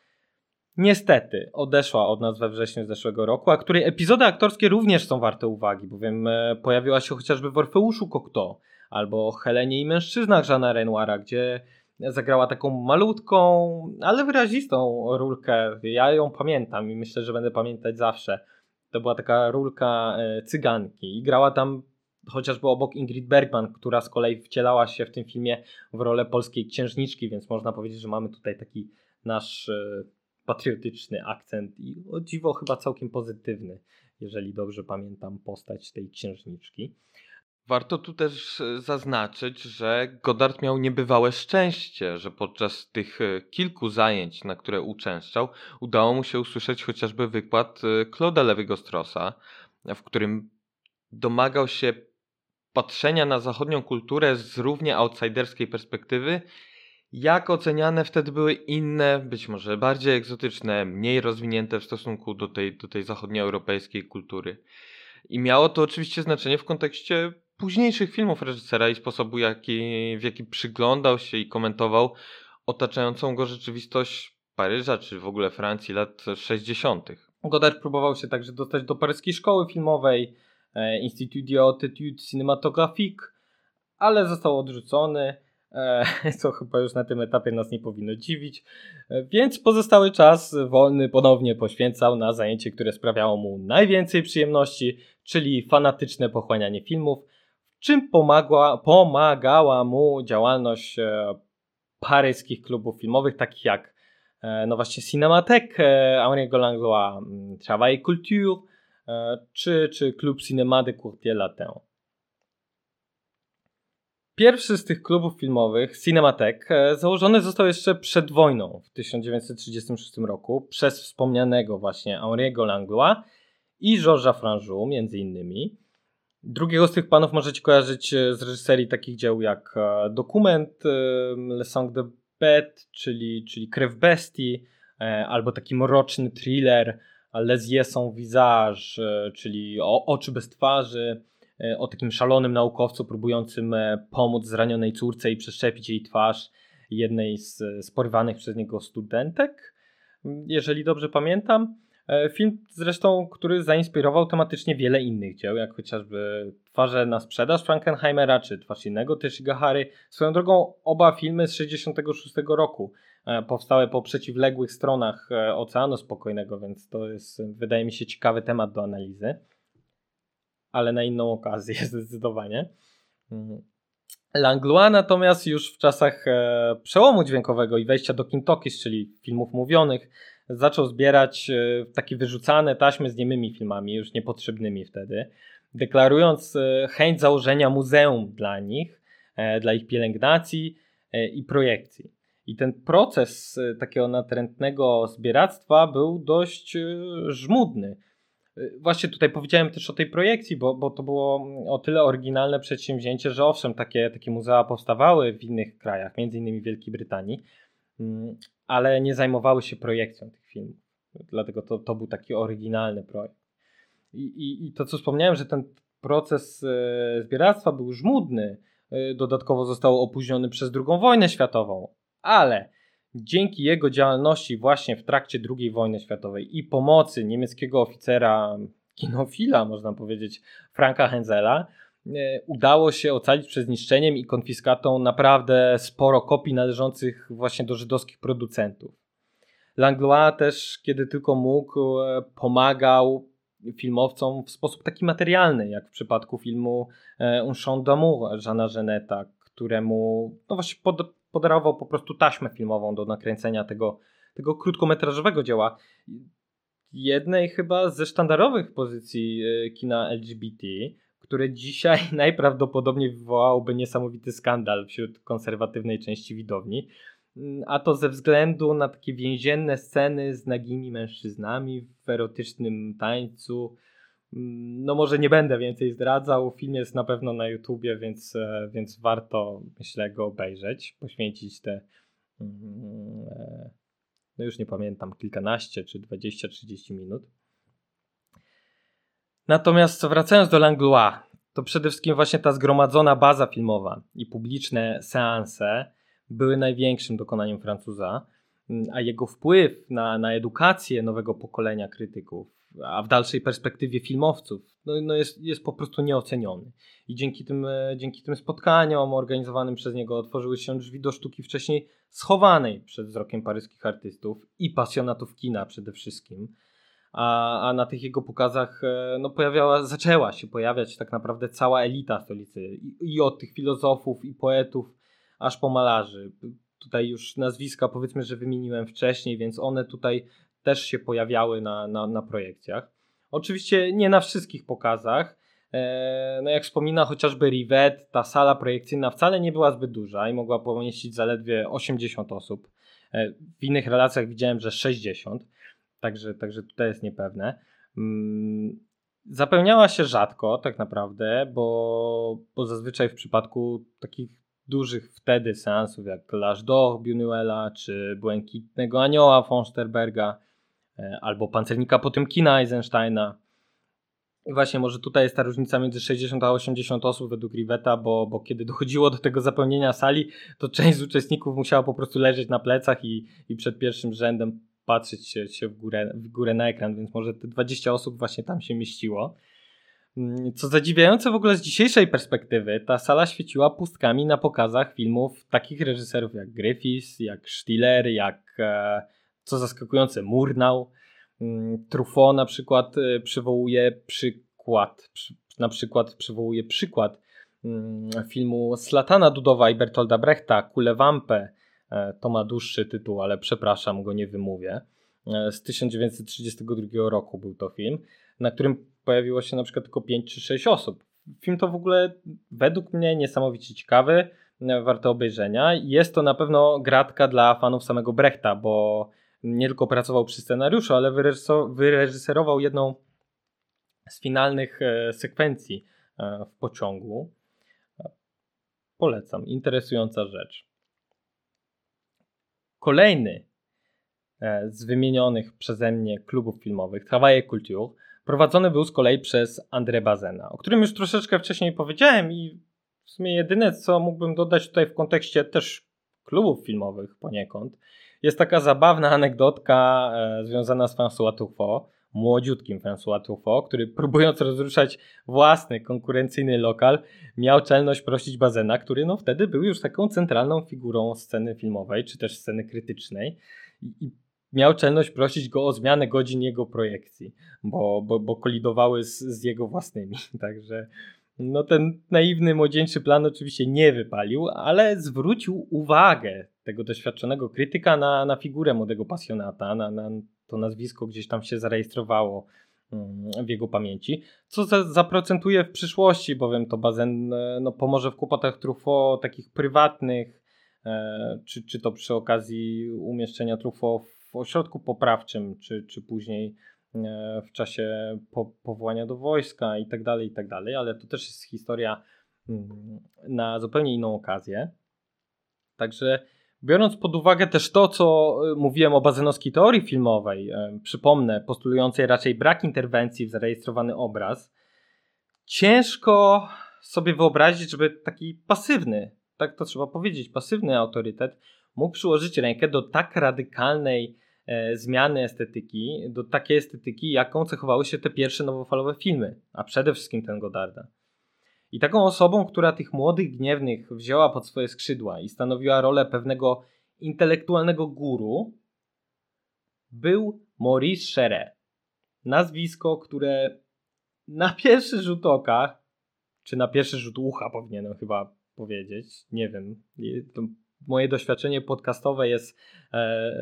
niestety odeszła od nas we wrześniu zeszłego roku, a której epizody aktorskie również są warte uwagi, bowiem pojawiła się chociażby w Orfeuszu Cocteau albo Helenie i mężczyznach Żana Renoira, gdzie zagrała taką malutką, ale wyrazistą rulkę. Ja ją pamiętam i myślę, że będę pamiętać zawsze. To była taka rulka e, cyganki i grała tam chociażby obok Ingrid Bergman, która z kolei wcielała się w tym filmie w rolę polskiej księżniczki, więc można powiedzieć, że mamy tutaj taki nasz e, patriotyczny akcent i o dziwo chyba całkiem pozytywny, jeżeli dobrze pamiętam postać tej księżniczki. Warto tu też e, zaznaczyć, że Godard miał niebywałe szczęście, że podczas tych e, kilku zajęć, na które uczęszczał, udało mu się usłyszeć chociażby wykład Claude'a Lewego Strossa, w którym domagał się patrzenia na zachodnią kulturę z równie outsiderskiej perspektywy, jak oceniane wtedy były inne, być może bardziej egzotyczne, mniej rozwinięte w stosunku do tej, do tej zachodnioeuropejskiej kultury. I miało to oczywiście znaczenie w kontekście późniejszych filmów reżysera i sposobu, jaki, w jaki przyglądał się i komentował otaczającą go rzeczywistość Paryża, czy w ogóle Francji lat 60. Godard próbował się także dostać do paryskiej szkoły filmowej, E, Institut d'études cinématographiques, ale został odrzucony, e, co chyba już na tym etapie nas nie powinno dziwić, e, więc pozostały czas wolny ponownie poświęcał na zajęcie, które sprawiało mu najwięcej przyjemności, czyli fanatyczne pochłanianie filmów, czym pomagła, pomagała mu działalność paryskich klubów filmowych, takich jak no właśnie Cinémathèque, Henri Langlois, mm, Travail Culture, E, czy, czy klub Cinema de Courtier Latin. Pierwszy z tych klubów filmowych, Cinematek, e, założony został jeszcze przed wojną w 1936 roku przez wspomnianego właśnie Henri'ego Langlois i Georges'a Franjou między innymi. Drugiego z tych panów możecie kojarzyć e, z reżyserii takich dzieł jak Dokument, Le Sang de Bête, czyli, czyli Krew Bestii, albo taki mroczny thriller Les yeux sans visage, e, czyli o, oczy bez twarzy, e, o takim szalonym naukowcu próbującym e, pomóc zranionej córce i przeszczepić jej twarz jednej z, z porywanych przez niego studentek, jeżeli dobrze pamiętam. Film zresztą, który zainspirował tematycznie wiele innych dzieł, jak chociażby Twarze na sprzedaż Frankenheimera, czy Twarz innego Teshigahary. Swoją drogą oba filmy z 66 roku. E, powstałe po przeciwległych stronach e, Oceanu Spokojnego, więc to jest, wydaje mi się, ciekawy temat do analizy, ale na inną okazję zdecydowanie. Mm. Langlois natomiast już w czasach e, przełomu dźwiękowego i wejścia do Kintokis, czyli filmów mówionych, zaczął zbierać takie wyrzucane taśmy z niemymi filmami, już niepotrzebnymi wtedy, deklarując chęć założenia muzeum dla nich, dla ich pielęgnacji i projekcji. I ten proces takiego natrętnego zbieractwa był dość żmudny. Właśnie tutaj powiedziałem też o tej projekcji, bo, bo to było o tyle oryginalne przedsięwzięcie, że owszem, takie, takie muzea powstawały w innych krajach, między innymi w Wielkiej Brytanii, mm, ale nie zajmowały się projekcją tych filmów. Dlatego to, to był taki oryginalny projekt. I, i, I to, co wspomniałem, że ten proces zbieractwa był żmudny, dodatkowo został opóźniony przez II wojnę światową, ale dzięki jego działalności właśnie w trakcie II wojny światowej i pomocy niemieckiego oficera, kinofila można powiedzieć, Franka Henzela, e, udało się ocalić przed zniszczeniem i konfiskatą naprawdę sporo kopii należących właśnie do żydowskich producentów. Langlois też, kiedy tylko mógł, e, pomagał filmowcom w sposób taki materialny, jak w przypadku filmu e, Un Chant d'amour Jeana Geneta, któremu no właśnie pod, podarował po prostu taśmę filmową do nakręcenia tego, tego krótkometrażowego dzieła. Jednej chyba ze sztandarowych pozycji e, kina LGBT, które dzisiaj najprawdopodobniej wywołałoby niesamowity skandal wśród konserwatywnej części widowni. Mm, a to ze względu na takie więzienne sceny z nagimi mężczyznami w erotycznym tańcu, no może nie będę więcej zdradzał. Film jest na pewno na YouTubie, więc, e, więc warto, myślę, go obejrzeć, poświęcić te, mm, e, no już nie pamiętam, kilkanaście czy 20-30 minut. Natomiast wracając do Langlois, to przede wszystkim właśnie ta zgromadzona baza filmowa i publiczne seanse były największym dokonaniem Francuza, a jego wpływ na, na edukację nowego pokolenia krytyków a w dalszej perspektywie filmowców, no, no jest, jest po prostu nieoceniony. I dzięki tym, e, dzięki tym spotkaniom organizowanym przez niego otworzyły się drzwi do sztuki wcześniej schowanej przed wzrokiem paryskich artystów i pasjonatów kina przede wszystkim. A, a na tych jego pokazach e, no, pojawiała, zaczęła się pojawiać tak naprawdę cała elita stolicy. I, I od tych filozofów i poetów, aż po malarzy. Tutaj już nazwiska powiedzmy, że wymieniłem wcześniej, więc one tutaj też się pojawiały na, na, na projekcjach. Oczywiście nie na wszystkich pokazach. E, no jak wspomina chociażby Rivet, ta sala projekcyjna wcale nie była zbyt duża i mogła pomieścić zaledwie 80 osób. E, w innych relacjach widziałem, że 60, także, także tutaj jest niepewne. Mm, zapełniała się rzadko tak naprawdę, bo, bo zazwyczaj w przypadku takich dużych wtedy seansów jak L'Âge d'Or Buñuela czy Błękitnego Anioła von Sterberga e, albo Pancernika Potymkina Eisensteina. I właśnie może tutaj jest ta różnica między 60 a 80 osób według Riveta, bo, bo kiedy dochodziło do tego zapełnienia sali, to część z uczestników musiała po prostu leżeć na plecach i, i przed pierwszym rzędem patrzeć się, się w, górę, w górę na ekran, więc może te 20 osób właśnie tam się mieściło. Mm, co zadziwiające w ogóle z dzisiejszej perspektywy, ta sala świeciła pustkami na pokazach filmów takich reżyserów jak Griffiths, jak Stiller, jak e, co zaskakujące Murnau. Mm, Truffaut na przykład e, przywołuje przykład, na przykład przywołuje przykład filmu Slatana Dudowa i Bertolda Brechta, Kule Wampe. E, to ma dłuższy tytuł, ale przepraszam, go nie wymówię. Z 1932 roku był to film, na którym pojawiło się na przykład tylko 5 czy 6 osób. Film to w ogóle według mnie niesamowicie ciekawy, e, warte obejrzenia. Jest to na pewno gratka dla fanów samego Brechta, bo nie tylko pracował przy scenariuszu, ale wyreżyserował jedną z finalnych e, sekwencji e, w pociągu. Polecam, interesująca rzecz. Kolejny z wymienionych przeze mnie klubów filmowych, Travaille Culture, prowadzony był z kolei przez André Bazena, o którym już troszeczkę wcześniej powiedziałem i w sumie jedyne, co mógłbym dodać tutaj w kontekście też klubów filmowych poniekąd, jest taka zabawna anegdotka e, związana z François Truffaut, młodziutkim François Truffaut, który próbując rozruszać własny konkurencyjny lokal, miał czelność prosić Bazena, który no wtedy był już taką centralną figurą sceny filmowej, czy też sceny krytycznej. I, miał czelność prosić go o zmianę godzin jego projekcji, bo, bo, bo kolidowały z, z jego własnymi. Także no ten naiwny młodzieńczy plan oczywiście nie wypalił, ale zwrócił uwagę tego doświadczonego krytyka na, na figurę młodego pasjonata, na, na to nazwisko gdzieś tam się zarejestrowało mm, w jego pamięci, co za, zaprocentuje w przyszłości, bowiem to bazen e, no, pomoże w kłopotach Truffaut takich prywatnych, e, czy, czy to przy okazji umieszczenia Truffaut w ośrodku poprawczym, czy, czy później e, w czasie po, powołania do wojska i tak dalej, i tak dalej, ale to też jest historia mm, na zupełnie inną okazję. Także biorąc pod uwagę też to, co e, mówiłem o bazenowskiej teorii filmowej, e, przypomnę, postulującej raczej brak interwencji w zarejestrowany obraz, ciężko sobie wyobrazić, żeby taki pasywny, tak to trzeba powiedzieć, pasywny autorytet mógł przyłożyć rękę do tak radykalnej E, zmiany estetyki do takiej estetyki, jaką cechowały się te pierwsze nowofalowe filmy, a przede wszystkim ten Godarda. I taką osobą, która tych młodych gniewnych wzięła pod swoje skrzydła i stanowiła rolę pewnego intelektualnego guru, był Maurice Chere. Nazwisko, które na pierwszy rzut oka, czy na pierwszy rzut ucha powinienem chyba powiedzieć, nie wiem, moje doświadczenie podcastowe jest e,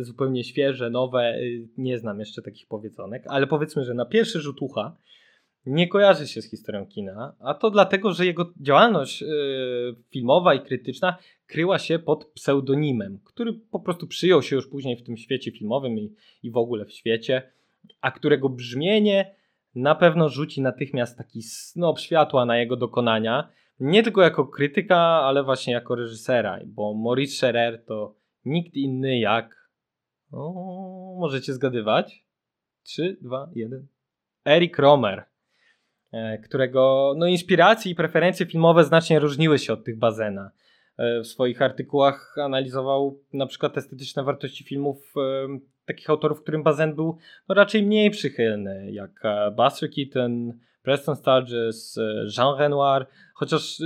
zupełnie świeże, nowe, nie znam jeszcze takich powiedzonek, ale powiedzmy, że na pierwszy rzut ucha nie kojarzy się z historią kina, a to dlatego, że jego działalność e, filmowa i krytyczna kryła się pod pseudonimem, który po prostu przyjął się już później w tym świecie filmowym i, i w ogóle w świecie, a którego brzmienie na pewno rzuci natychmiast taki snop światła na jego dokonania, nie tylko jako krytyka, ale właśnie jako reżysera, bo Maurice Scherer to nikt inny jak. O, możecie zgadywać? 3, 2, 1. Eric Romer, którego no, inspiracje i preferencje filmowe znacznie różniły się od tych Bazena. E, w swoich artykułach analizował na przykład estetyczne wartości filmów e, takich autorów, którym Bazin był no, raczej mniej przychylny, jak Buster Keaton, Preston Sturges, Jean Renoir, chociaż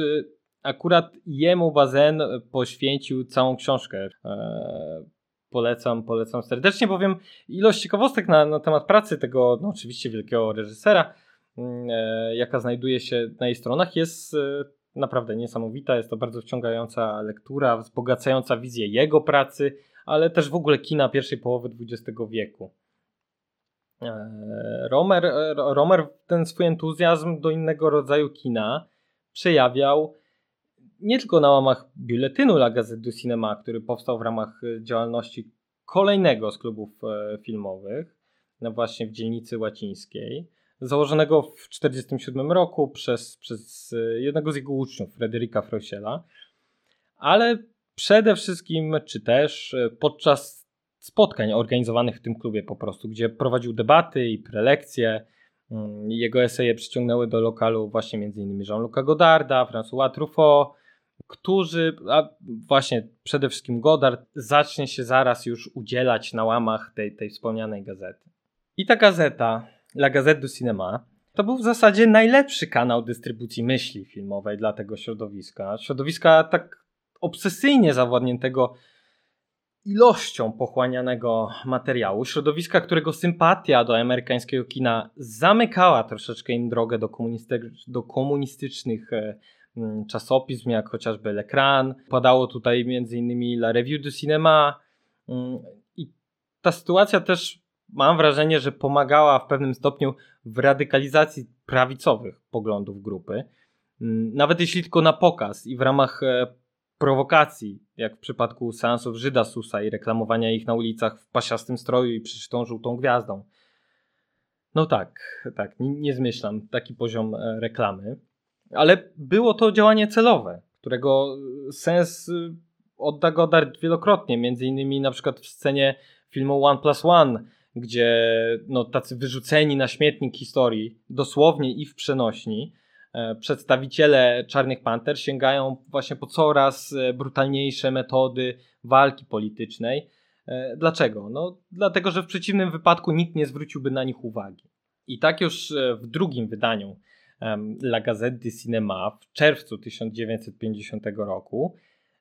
akurat jemu Bazin poświęcił całą książkę. Polecam, polecam serdecznie, bowiem ilość ciekawostek na, na temat pracy tego, no oczywiście wielkiego reżysera, e, jaka znajduje się na jej stronach, jest e, naprawdę niesamowita. Jest to bardzo wciągająca lektura, wzbogacająca wizję jego pracy, ale też w ogóle kina pierwszej połowy XX wieku. E, Romer, e, Romer ten swój entuzjazm do innego rodzaju kina przejawiał nie tylko na łamach biuletynu La Gazette du Cinema, który powstał w ramach e, działalności kolejnego z klubów e, filmowych, no właśnie w dzielnicy łacińskiej, założonego w 1947 roku przez, przez e, jednego z jego uczniów, Fryderyka Freusiela, ale przede wszystkim, czy też podczas spotkań organizowanych w tym klubie po prostu, gdzie prowadził debaty i prelekcje. Mm, jego eseje przyciągnęły do lokalu właśnie m.in. Jean-Luc'a Godarda, François Truffaut, którzy, a właśnie przede wszystkim Godard, zacznie się zaraz już udzielać na łamach tej, tej wspomnianej gazety. I ta gazeta, La Gazette du Cinéma, to był w zasadzie najlepszy kanał dystrybucji myśli filmowej dla tego środowiska. Środowiska tak obsesyjnie zawładniętego ilością pochłanianego materiału, środowiska, którego sympatia do amerykańskiego kina zamykała troszeczkę im drogę do, komunisty do komunistycznych e, czasopism, jak chociażby L'Ecran. Padało tutaj m.in. La Revue du Cinema. Mm, I ta sytuacja też mam wrażenie, że pomagała w pewnym stopniu w radykalizacji prawicowych poglądów grupy. Mm, nawet jeśli tylko na pokaz i w ramach e, prowokacji, jak w przypadku seansów Żyda Susa i reklamowania ich na ulicach w pasiastym stroju i przyszytą żółtą gwiazdą. No tak, tak, nie zmyślam taki poziom e, reklamy. Ale było to działanie celowe, którego sens y, odda Goddard wielokrotnie, między innymi na przykład w scenie filmu One Plus One, gdzie no, tacy wyrzuceni na śmietnik historii, dosłownie i w przenośni, e, przedstawiciele Czarnych Panter sięgają właśnie po coraz e, brutalniejsze metody walki politycznej. E, dlaczego? No, dlatego, że w przeciwnym wypadku nikt nie zwróciłby na nich uwagi. I tak już w drugim wydaniu La Gazette du Cinéma w czerwcu 1950 roku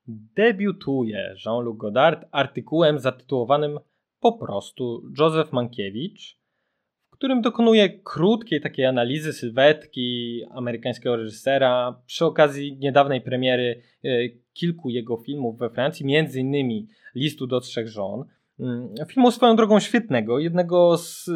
debiutuje Jean-Luc Godard artykułem zatytułowanym po prostu Józef Mankiewicz, w którym dokonuje krótkiej takiej analizy sylwetki amerykańskiego reżysera przy okazji niedawnej premiery e, kilku jego filmów we Francji, między innymi Listu do trzech żon. Mm, filmu swoją drogą świetnego, jednego z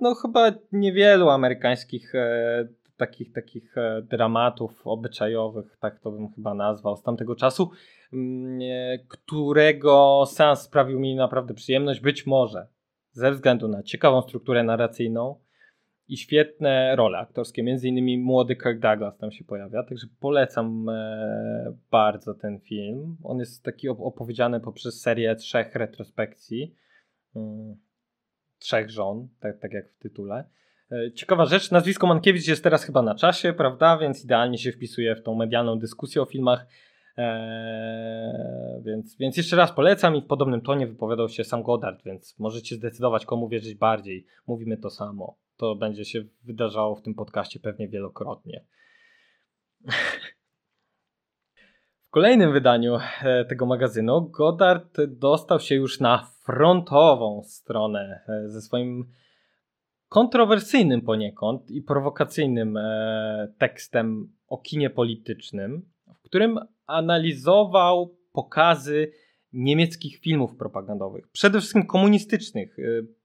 no chyba niewielu amerykańskich e, takich, takich e, dramatów obyczajowych, tak to bym chyba nazwał, z tamtego czasu, mm, e, którego sens sprawił mi naprawdę przyjemność, być może ze względu na ciekawą strukturę narracyjną i świetne role aktorskie, między innymi młody Kirk Douglas tam się pojawia, także polecam e, bardzo ten film. On jest taki opowiedziany poprzez serię trzech retrospekcji. Mm trzech żon, tak, tak jak w tytule. E, ciekawa rzecz, nazwisko Mankiewicz jest teraz chyba na czasie, prawda? Więc idealnie się wpisuje w tą medialną dyskusję o filmach. Eee, więc, więc jeszcze raz polecam i w podobnym tonie wypowiadał się sam Godard, więc możecie zdecydować, komu wierzyć bardziej. Mówimy to samo. To będzie się wydarzało w tym podcaście pewnie wielokrotnie. W kolejnym wydaniu e, tego magazynu Godard dostał się już na frontową stronę e, ze swoim kontrowersyjnym poniekąd i prowokacyjnym e, tekstem o kinie politycznym, w którym analizował pokazy niemieckich filmów propagandowych, przede wszystkim komunistycznych.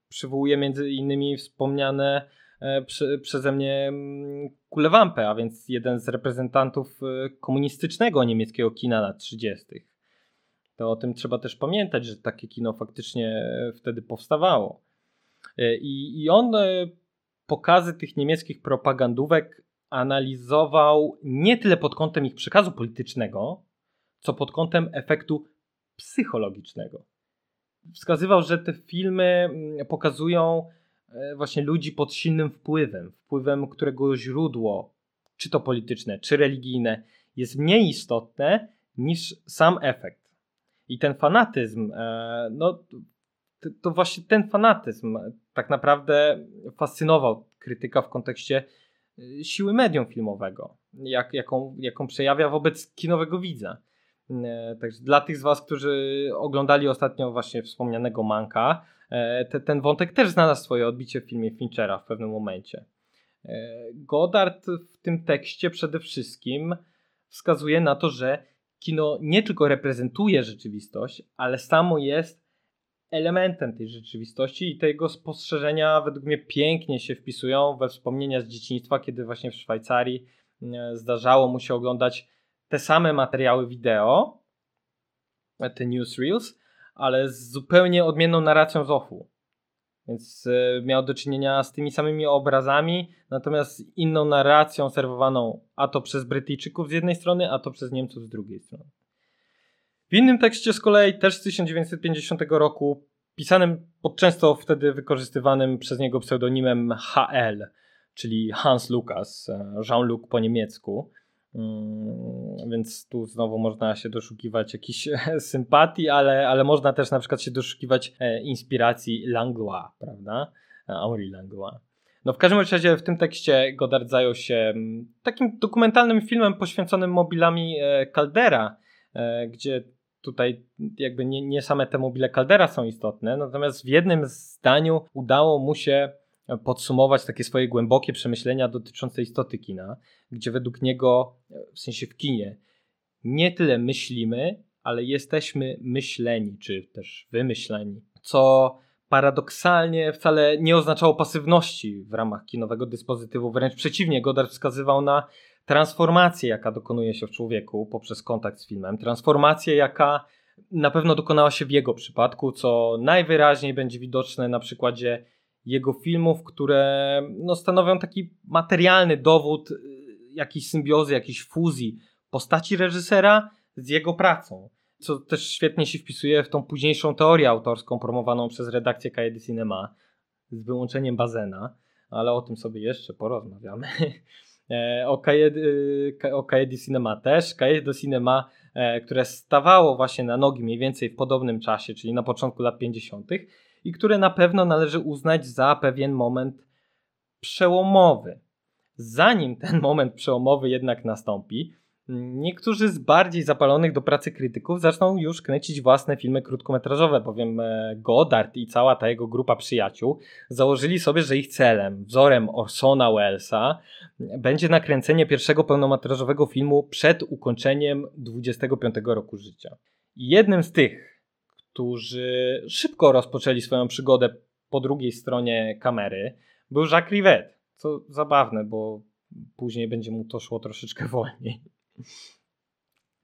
Przywołuję między innymi wspomniane E, prze, przeze mnie mm, Kulewampę, a więc jeden z reprezentantów e, komunistycznego niemieckiego kina lat 30. To o tym trzeba też pamiętać, że takie kino faktycznie e, wtedy powstawało. I, i on pokazy tych niemieckich propagandówek analizował nie tyle pod kątem ich przekazu politycznego, co pod kątem efektu psychologicznego. Wskazywał, że te filmy mm, pokazują E, właśnie ludzi pod silnym wpływem, wpływem którego źródło, czy to polityczne, czy religijne, jest mniej istotne niż sam efekt. I ten fanatyzm, e, no to właśnie ten fanatyzm tak naprawdę fascynował krytyka w kontekście e, siły medium filmowego, jak, jaką, jaką przejawia wobec kinowego widza. E, także dla tych z Was, którzy oglądali ostatnio właśnie wspomnianego Manka, te, ten wątek też znalazł swoje odbicie w filmie Finchera w pewnym momencie. Godard w tym tekście przede wszystkim wskazuje na to, że kino nie tylko reprezentuje rzeczywistość, ale samo jest elementem tej rzeczywistości i te jego spostrzeżenia według mnie pięknie się wpisują we wspomnienia z dzieciństwa, kiedy właśnie w Szwajcarii e, zdarzało mu się oglądać te same materiały wideo, te newsreels, ale z zupełnie odmienną narracją z OFU. Więc e, miał do czynienia z tymi samymi obrazami, natomiast inną narracją serwowaną a to przez Brytyjczyków z jednej strony, a to przez Niemców z drugiej strony. W innym tekście z kolei, też z 1950 roku, pisanym pod często wtedy wykorzystywanym przez niego pseudonimem HL, czyli Hans Lukas, e, Jean-Luc po niemiecku, Mm, więc tu znowu można się doszukiwać jakichś sympatii, ale, ale można też na przykład się doszukiwać e, inspiracji Langlois, prawda? Henri Langlois. No w każdym razie w tym tekście Godard zajął się mm, takim dokumentalnym filmem poświęconym mobilami e, Caldera, gdzie tutaj jakby nie, nie same te mobile Caldera są istotne, natomiast w jednym zdaniu udało mu się podsumować takie swoje głębokie przemyślenia dotyczące istoty kina, gdzie według niego, w sensie w kinie, nie tyle myślimy, ale jesteśmy myśleni, czy też wymyśleni, co paradoksalnie wcale nie oznaczało pasywności w ramach kinowego dyspozytywu. Wręcz przeciwnie, Godard wskazywał na transformację, jaka dokonuje się w człowieku poprzez kontakt z filmem. Transformację, jaka na pewno dokonała się w jego przypadku, co najwyraźniej będzie widoczne na przykładzie jego filmów, które no, stanowią taki materialny dowód y, jakiejś symbiozy, jakiejś fuzji postaci reżysera z jego pracą. Co też świetnie się wpisuje w tą późniejszą teorię autorską promowaną przez redakcję Cahiers Cinema z wyłączeniem Bazena, ale o tym sobie jeszcze porozmawiamy. E, o Cahiers Cinema też. Do Cinema, e, które stawało właśnie na nogi mniej więcej w podobnym czasie, czyli na początku lat 50 i które na pewno należy uznać za pewien moment przełomowy. Zanim ten moment przełomowy jednak nastąpi, niektórzy z bardziej zapalonych do pracy krytyków zaczną już kręcić własne filmy krótkometrażowe, bowiem e, Godard i cała ta jego grupa przyjaciół założyli sobie, że ich celem, wzorem Orsona Wellesa będzie nakręcenie pierwszego pełnometrażowego filmu przed ukończeniem 25 roku życia. Jednym z tych którzy szybko rozpoczęli swoją przygodę po drugiej stronie kamery, był Jacques Rivet. Co zabawne, bo później będzie mu to szło troszeczkę wolniej.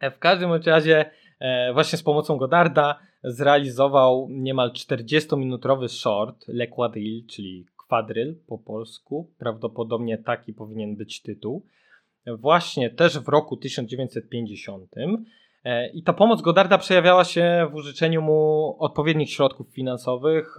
E, w każdym razie, e, właśnie z pomocą Godarda zrealizował niemal 40-minutowy short Le Quadrille, czyli kwadryl po polsku. Prawdopodobnie taki powinien być tytuł. Właśnie też w roku 1950 E, I ta pomoc Godarda przejawiała się w użyczeniu mu odpowiednich środków finansowych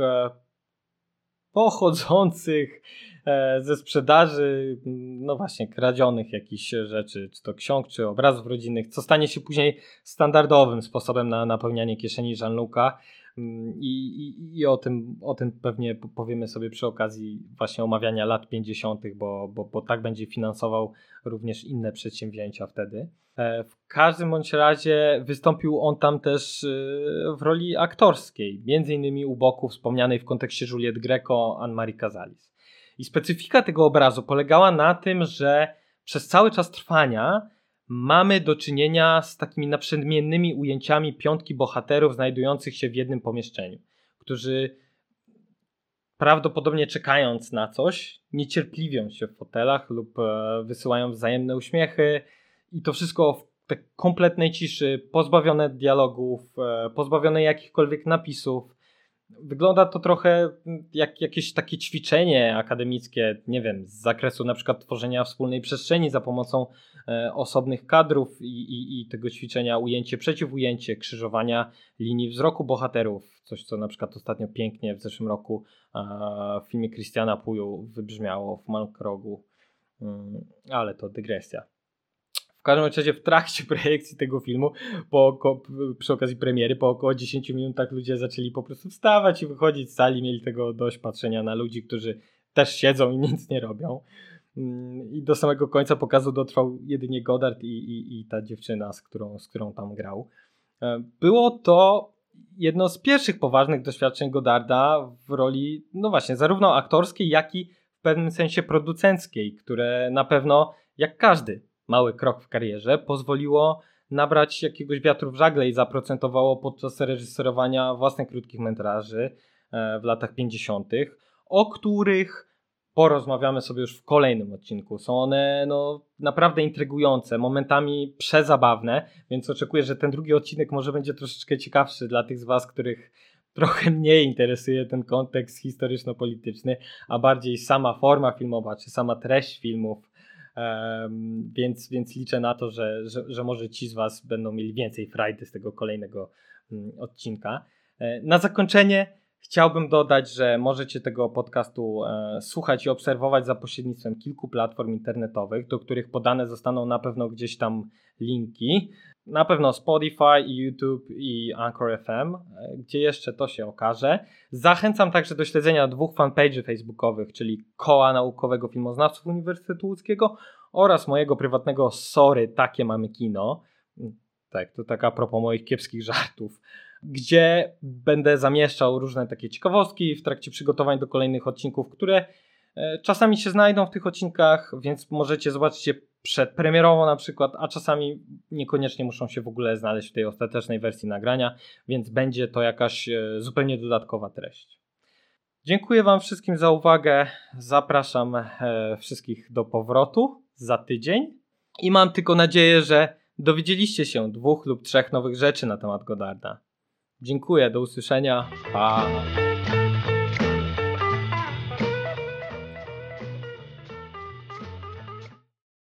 pochodzących e, ze sprzedaży, no właśnie, kradzionych jakichś rzeczy, czy to ksiąg, czy obrazów rodzinnych, co stanie się później standardowym sposobem na napełnianie kieszeni Jean-Luc'a. Mm, I, i, I, o, tym, o tym pewnie powiemy sobie przy okazji właśnie omawiania lat 50., bo, bo, bo tak będzie finansował również inne przedsięwzięcia wtedy. E, w każdym bądź razie wystąpił on tam też e, w roli aktorskiej, między innymi u boku wspomnianej w kontekście Juliette Greco Anne-Marie Casalis. I specyfika tego obrazu polegała na tym, że przez cały czas trwania mamy do czynienia z takimi naprzemiennymi ujęciami piątki bohaterów znajdujących się w jednym pomieszczeniu, którzy prawdopodobnie czekając na coś, niecierpliwią się w fotelach lub e, wysyłają wzajemne uśmiechy i to wszystko w tak kompletnej ciszy, pozbawione dialogów, e, pozbawione jakichkolwiek napisów. Wygląda to trochę jak jakieś takie ćwiczenie akademickie, nie wiem, z zakresu na przykład tworzenia wspólnej przestrzeni za pomocą e, osobnych kadrów i, i, i tego ćwiczenia ujęcie przeciw ujęcie, krzyżowania linii wzroku bohaterów. Coś, co na przykład ostatnio pięknie w zeszłym roku e, w filmie Christiana Puju wybrzmiało w Malkrogu. Mm, ale to dygresja W każdym razie w trakcie projekcji tego filmu, po, przy okazji premiery, po około 10 minutach ludzie zaczęli po prostu wstawać i wychodzić z sali, mieli tego dość patrzenia na ludzi, którzy też siedzą i nic nie robią. Mm, I do samego końca pokazu dotrwał jedynie Godard i, i, i ta dziewczyna, z którą, z którą tam grał. E, było to jedno z pierwszych poważnych doświadczeń Godarda w roli, no właśnie, zarówno aktorskiej, jak i w pewnym sensie producenckiej, które na pewno, jak każdy mały krok w karierze, pozwoliło nabrać jakiegoś wiatru w żagle i zaprocentowało podczas reżyserowania własnych krótkich metraży e, w latach 50., o których porozmawiamy sobie już w kolejnym odcinku. Są one no, naprawdę intrygujące, momentami przezabawne, więc oczekuję, że ten drugi odcinek może będzie troszeczkę ciekawszy dla tych z Was, których trochę mniej interesuje ten kontekst historyczno-polityczny, a bardziej sama forma filmowa, czy sama treść filmów. Więc, więc liczę na to, że, że, że może ci z Was będą mieli więcej frajdy z tego kolejnego um, odcinka. E, na zakończenie Chciałbym dodać, że możecie tego podcastu e, słuchać i obserwować za pośrednictwem kilku platform internetowych, do których podane zostaną na pewno gdzieś tam linki. Na pewno Spotify YouTube i Anchor FM, e, gdzie jeszcze to się okaże. Zachęcam także do śledzenia dwóch fanpage'y facebookowych, czyli Koła Naukowego Filmoznawców Uniwersytetu Łódzkiego oraz mojego prywatnego Sorry, takie mamy kino. Tak, to tak a propos moich kiepskich żartów gdzie będę zamieszczał różne takie ciekawostki w trakcie przygotowań do kolejnych odcinków, które e, czasami się znajdą w tych odcinkach, więc możecie zobaczyć je przedpremierowo na przykład, a czasami niekoniecznie muszą się w ogóle znaleźć w tej ostatecznej wersji nagrania, więc będzie to jakaś e, zupełnie dodatkowa treść. Dziękuję Wam wszystkim za uwagę. Zapraszam e, wszystkich do powrotu za tydzień i mam tylko nadzieję, że dowiedzieliście się dwóch lub trzech nowych rzeczy na temat Godarda. Dziękuję, do usłyszenia. Pa.